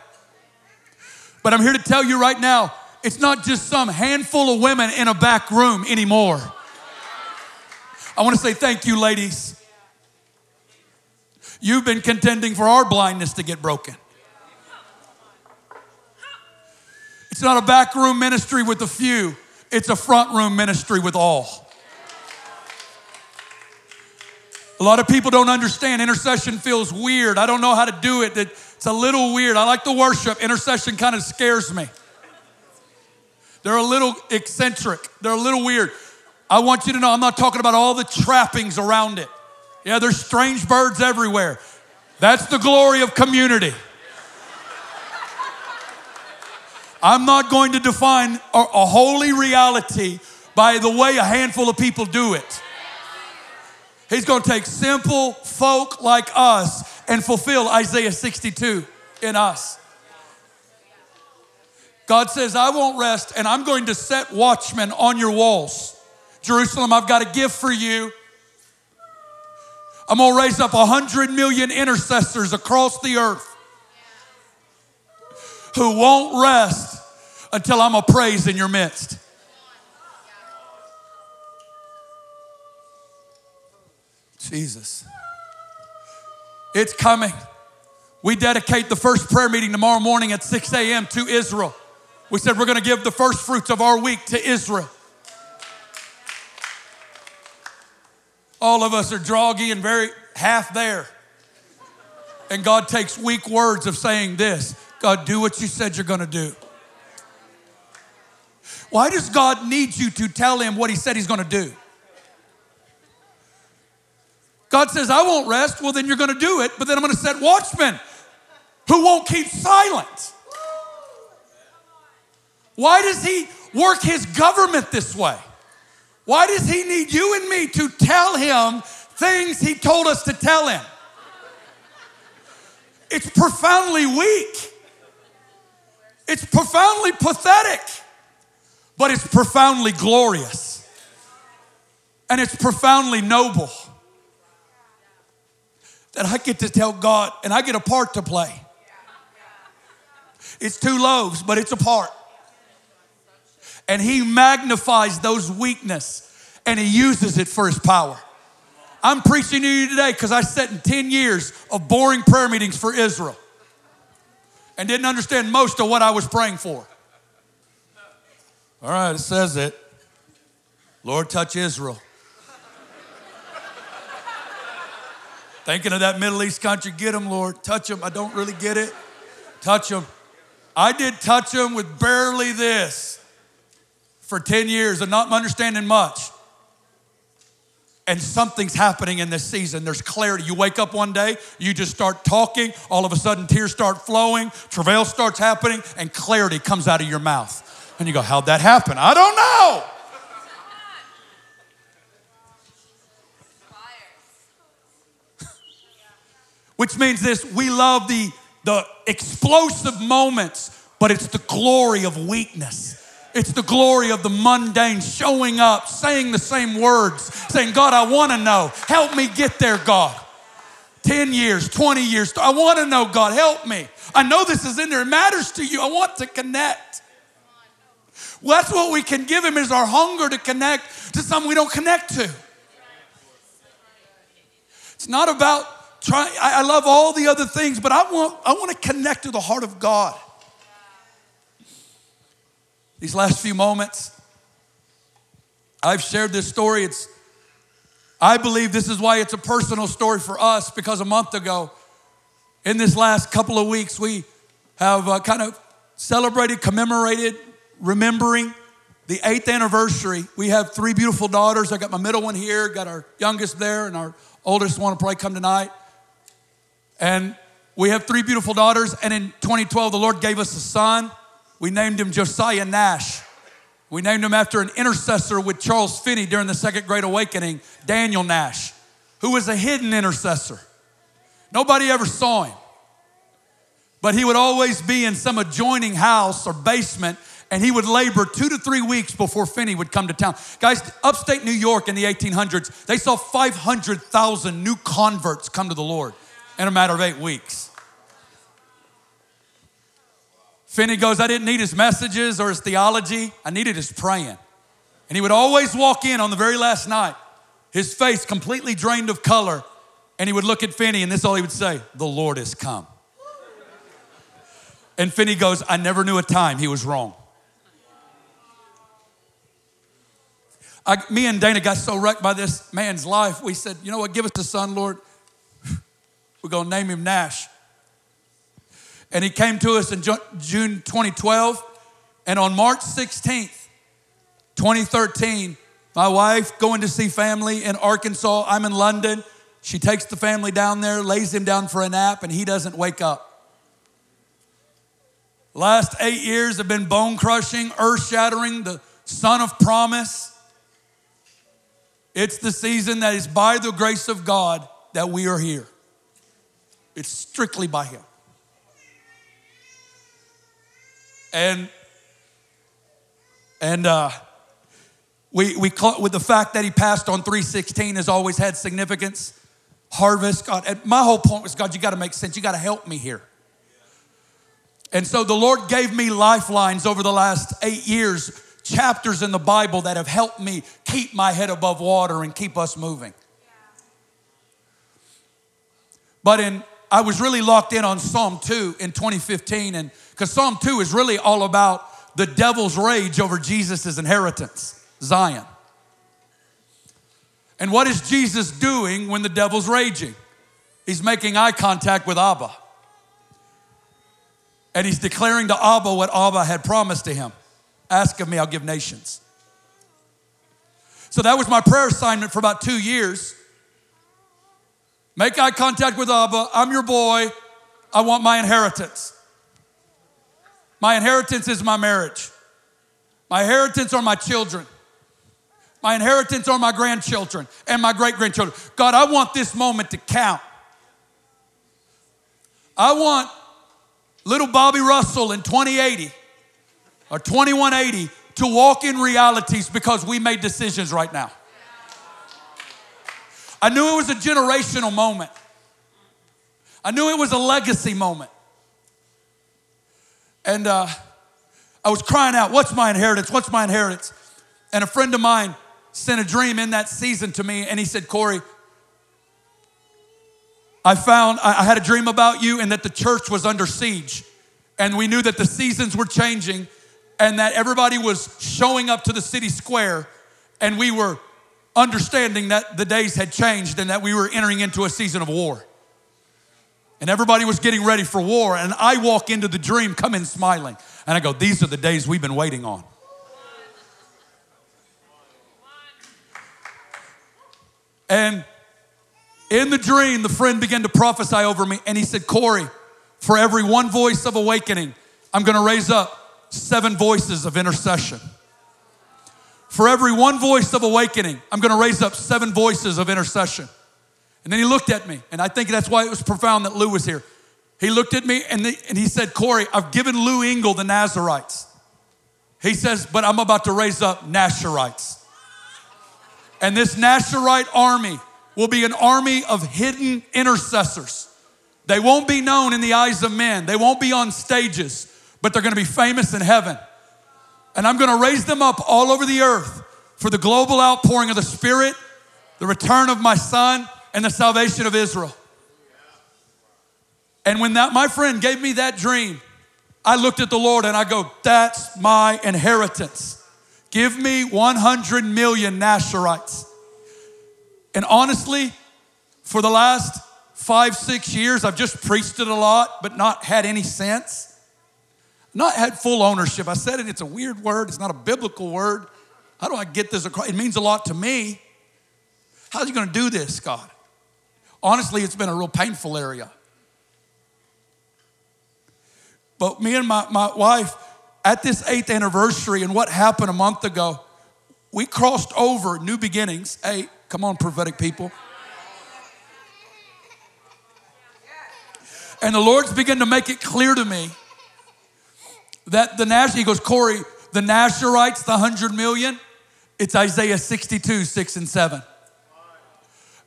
But I'm here to tell you right now, it's not just some handful of women in a back room anymore. I want to say thank you, ladies. You've been contending for our blindness to get broken. It's not a back room ministry with a few, it's a front room ministry with all. A lot of people don't understand. Intercession feels weird. I don't know how to do it. It's a little weird. I like the worship. Intercession kind of scares me. They're a little eccentric, they're a little weird. I want you to know I'm not talking about all the trappings around it. Yeah, there's strange birds everywhere. That's the glory of community. I'm not going to define a, a, holy reality by the way a handful of people do it. He's going to take simple folk like us and fulfill Isaiah 62 in us. God says, I won't rest and I'm going to set watchmen on your walls. Jerusalem, I've got a gift for you. I'm gonna raise up a hundred million intercessors across the earth who won't rest until I'm a praise in your midst. Jesus. It's coming. We dedicate the first prayer meeting tomorrow morning at 6 a.m. to Israel. We said we're going to give the first fruits of our week to Israel. All of us are droggy and very half there. And God takes weak words of saying this God, do what you said you're going to do. Why does God need you to tell him what he said he's going to do? God says, I won't rest. Well, then you're going to do it, but then I'm going to set watchmen who won't keep silent. Why does he work his government this way? Why does he need you and me to tell him things he told us to tell him? It's profoundly weak. It's profoundly pathetic, but it's profoundly glorious. And it's profoundly noble that I get to tell God and I get a part to play. It's two loaves, but it's a part and he magnifies those weakness and he uses it for his power. I'm preaching to you today because I sat in 10 years of boring prayer meetings for Israel and didn't understand most of what I was praying for. All right, it says it. Lord, touch Israel. Thinking of that Middle East country, get them, Lord. Touch them. I don't really get it. Touch them. I did touch them with barely this for 10 years and not understanding much. And something's happening in this season. There's clarity. You wake up one day, you just start talking, all of a sudden tears start flowing, travail starts happening, and clarity comes out of your mouth. And you go, How'd that happen? I don't know. Which means this we love the, the explosive moments, but it's the glory of weakness. It's the glory of the mundane showing up, saying the same words, saying, God, I want to know. Help me get there, God. 10 years, 20 years. I want to know, God, help me. I know this is in there. It matters to you. I want to connect. Well, that's what we can give him is our hunger to connect to something we don't connect to. It's not about trying. I, love all the other things, but I want, I want to connect to the heart of God. These last few moments, I've shared this story. It's, I believe this is why it's a personal story for us because a month ago, in this last couple of weeks, we have uh, kind of celebrated, commemorated, remembering the eighth anniversary. We have three beautiful daughters. I got my middle one here, got our youngest there, and our oldest one will probably come tonight. And we have three beautiful daughters. And in 2012, the Lord gave us a son. We named him Josiah Nash. We named him after an intercessor with Charles Finney during the Second Great Awakening, Daniel Nash, who was a hidden intercessor. Nobody ever saw him. But he would always be in some adjoining house or basement and he would labor two to three weeks before Finney would come to town. Guys, upstate New York in the 1800s, they saw 500,000 new converts come to the Lord in a matter of eight weeks. Finney goes, I didn't need his messages or his theology, I needed his praying. And he would always walk in on the very last night, his face completely drained of color, and he would look at Finney, and this is all he would say The Lord has come. And Finney goes, I never knew a time he was wrong. I, me and Dana got so wrecked by this man's life, we said, you know what, give us a son, Lord. We're going to name him Nash. And he came to us in June 2012. And on March 16th, 2013, my wife going to see family in Arkansas. I'm in London. She takes the family down there, lays him down for a nap, and he doesn't wake up. Last eight years have been bone crushing, earth shattering, the son of promise. It's the season that is by the grace of God that we are here. It's strictly by Him. And and uh, we we call, with the fact that he passed on 316 has always had significance. Harvest, God. And my whole point was, God, you got to make sense. You got to help me here. And so the Lord gave me lifelines over the last eight years chapters in the Bible that have helped me keep my head above water and keep us moving. But in I was really locked in on Psalm 2 in 2015 and cuz Psalm 2 is really all about the devil's rage over Jesus' inheritance, Zion. And what is Jesus doing when the devil's raging? He's making eye contact with Abba. And he's declaring to Abba what Abba had promised to him. Ask of me, I'll give nations. So that was my prayer assignment for about two years. Make eye contact with Abba. I'm your boy. I want my inheritance. My inheritance is my marriage. My inheritance are my children. My inheritance are my grandchildren and my great grandchildren. God, I want this moment to count. I want little Bobby Russell in 2080 or 2180 to walk in realities because we made decisions right now. I knew it was a generational moment. I knew it was a legacy moment. And uh, I was crying out, What's my inheritance? What's my inheritance? And a friend of mine sent a dream in that season to me, and he said, Corey, I found, I had a dream about you and that the church was under siege. And we knew that the seasons were changing and that everybody was showing up to the city square and we were understanding that the days had changed and that we were entering into a season of war. And everybody was getting ready for war. And I walk into the dream, come in smiling. And I go, These are the days we've been waiting on. And in the dream, the friend began to prophesy over me. And he said, Corey, for every one voice of awakening, I'm going to raise up seven voices of intercession. For every one voice of awakening, I'm going to raise up seven voices of intercession. And then he looked at me, and I think that's why it was profound that Lou was here. He looked at me and, the, and he said, Corey, I've given Lou Engle the Nazarites. He says, but I'm about to raise up Nasherites. And this Nasherite army will be an army of hidden intercessors. They won't be known in the eyes of men, they won't be on stages, but they're gonna be famous in heaven. And I'm gonna raise them up all over the earth for the global outpouring of the Spirit, the return of my Son, and the salvation of Israel. And when that my friend gave me that dream, I looked at the Lord and I go, that's my inheritance. Give me 100 million Nasherites. And honestly, for the last five, six years, I've just preached it a lot, but not had any sense not had full ownership. I said it, it's a weird word, it's not a biblical word. How do I get this across? It means a lot to me. How's he gonna do this, God? Honestly, it's been a real painful area. But me and my, my wife, at this eighth anniversary and what happened a month ago, we crossed over new beginnings. Hey, come on, prophetic people. And the Lord's begun to make it clear to me that the Nash, he goes, Corey, the Nasherites, the 100 million, it's Isaiah 62, 6 and 7.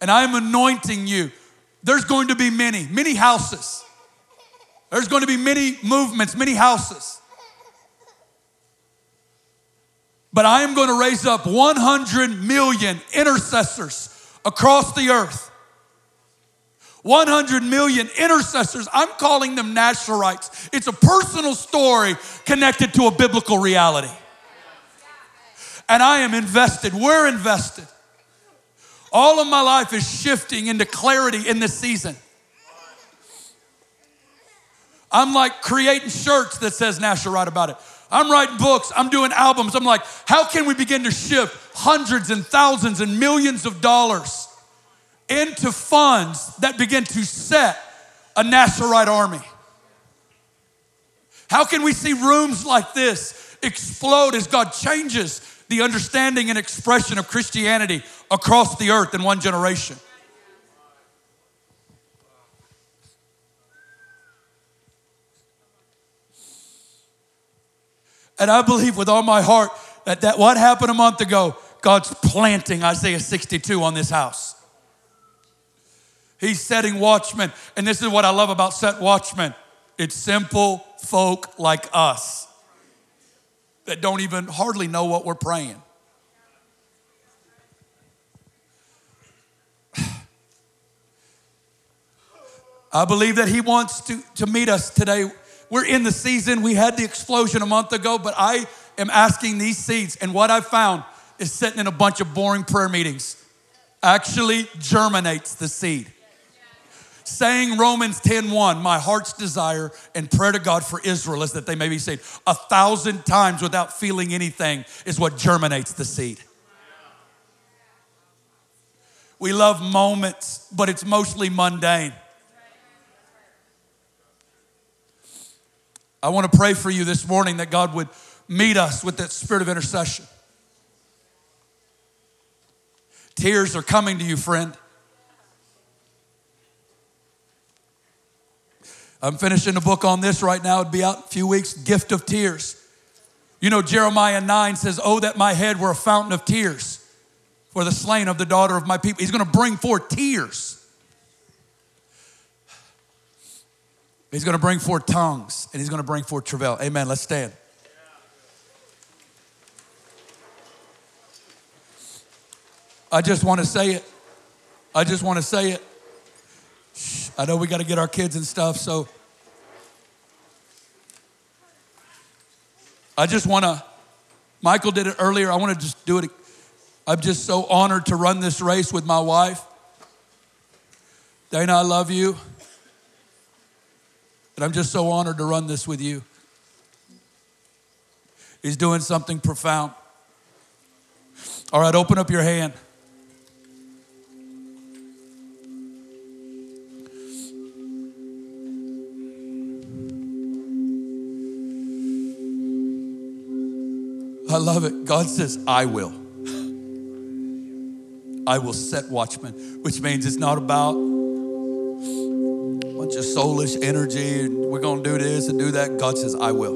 And I'm anointing you. There's going to be many, many houses. There's going to be many movements, many houses. But I am going to raise up 100 million intercessors across the earth 100 million intercessors. I'm calling them Nasherites. It's a personal story connected to a biblical reality. And I am invested. We're invested. All of my life is shifting into clarity in this season. I'm like creating shirts that says Nasherite about it. I'm writing books, I'm doing albums. I'm like, how can we begin to shift hundreds and thousands and millions of dollars into funds that begin to set a Nasherite army. How can we see rooms like this explode as God changes the understanding and expression of Christianity across the earth in one generation? And I believe with all my heart that, that what happened a month ago, God's planting Isaiah 62 on this house. He's setting watchmen. And this is what I love about set watchmen it's simple folk like us that don't even hardly know what we're praying. I believe that he wants to, to meet us today. We're in the season. We had the explosion a month ago, but I am asking these seeds. And what I've found is sitting in a bunch of boring prayer meetings actually germinates the seed saying Romans 10:1, my heart's desire and prayer to God for Israel is that they may be saved. A thousand times without feeling anything is what germinates the seed. We love moments, but it's mostly mundane. I want to pray for you this morning that God would meet us with that spirit of intercession. Tears are coming to you, friend. I'm finishing a book on this right now. It'd be out a few weeks. Gift of Tears. You know, Jeremiah 9 says, Oh, that my head were a fountain of tears for the slain of the daughter of my people. He's going to bring forth tears. He's going to bring forth tongues and he's going to bring forth travail. Amen. Let's stand. I just want to say it. I just want to say it. I know we got to get our kids and stuff, so I just want to. Michael did it earlier. I want to just do it. I'm just so honored to run this race with my wife. Dana, I love you. And I'm just so honored to run this with you. He's doing something profound. All right, open up your hand. I love it. God says, I will. I will set watchmen, which means it's not about bunch of soulish energy and we're going to do this and do that. God says, I will.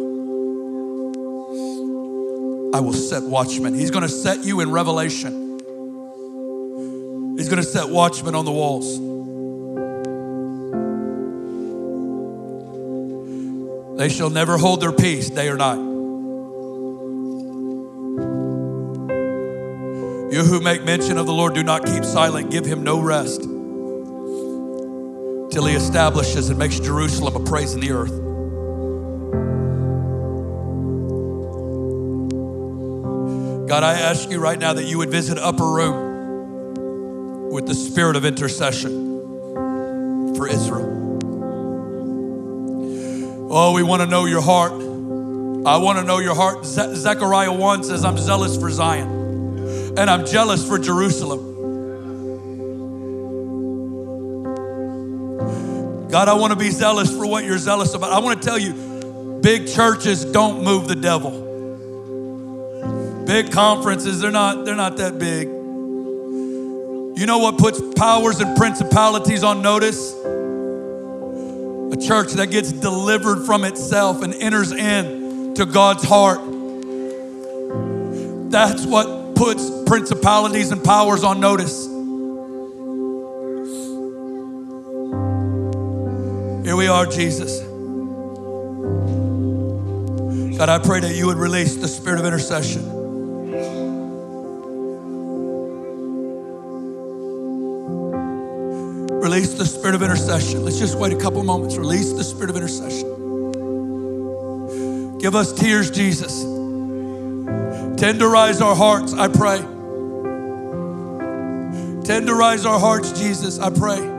I will set watchmen. He's going to set you in revelation. He's going to set watchmen on the walls. They shall never hold their peace day or night. You who make mention of the Lord, do not keep silent. Give him no rest till he establishes and makes Jerusalem a praise in the earth. God, I ask you right now that you would visit upper room with the spirit of intercession for Israel. Oh, we want to know your heart. I want to know your heart. Ze- Zechariah 1 says, I'm zealous for Zion and I'm jealous for Jerusalem. God, I want to be zealous for what you're zealous about. I want to tell you, big churches don't move the devil. Big conferences, they're not, they're not that big. You know what puts powers and principalities on notice? A church that gets delivered from itself and enters in to God's heart. That's what puts principalities and powers on notice. Here we are, Jesus. God, I pray that you would release the spirit of intercession. Release the spirit of intercession. Let's just wait a couple moments. Release the spirit of intercession. Give us tears, Jesus. Tenderize our hearts, I pray. Tenderize our hearts, Jesus, I pray.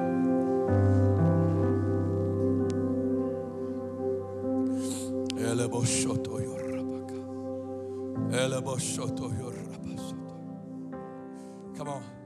Come on.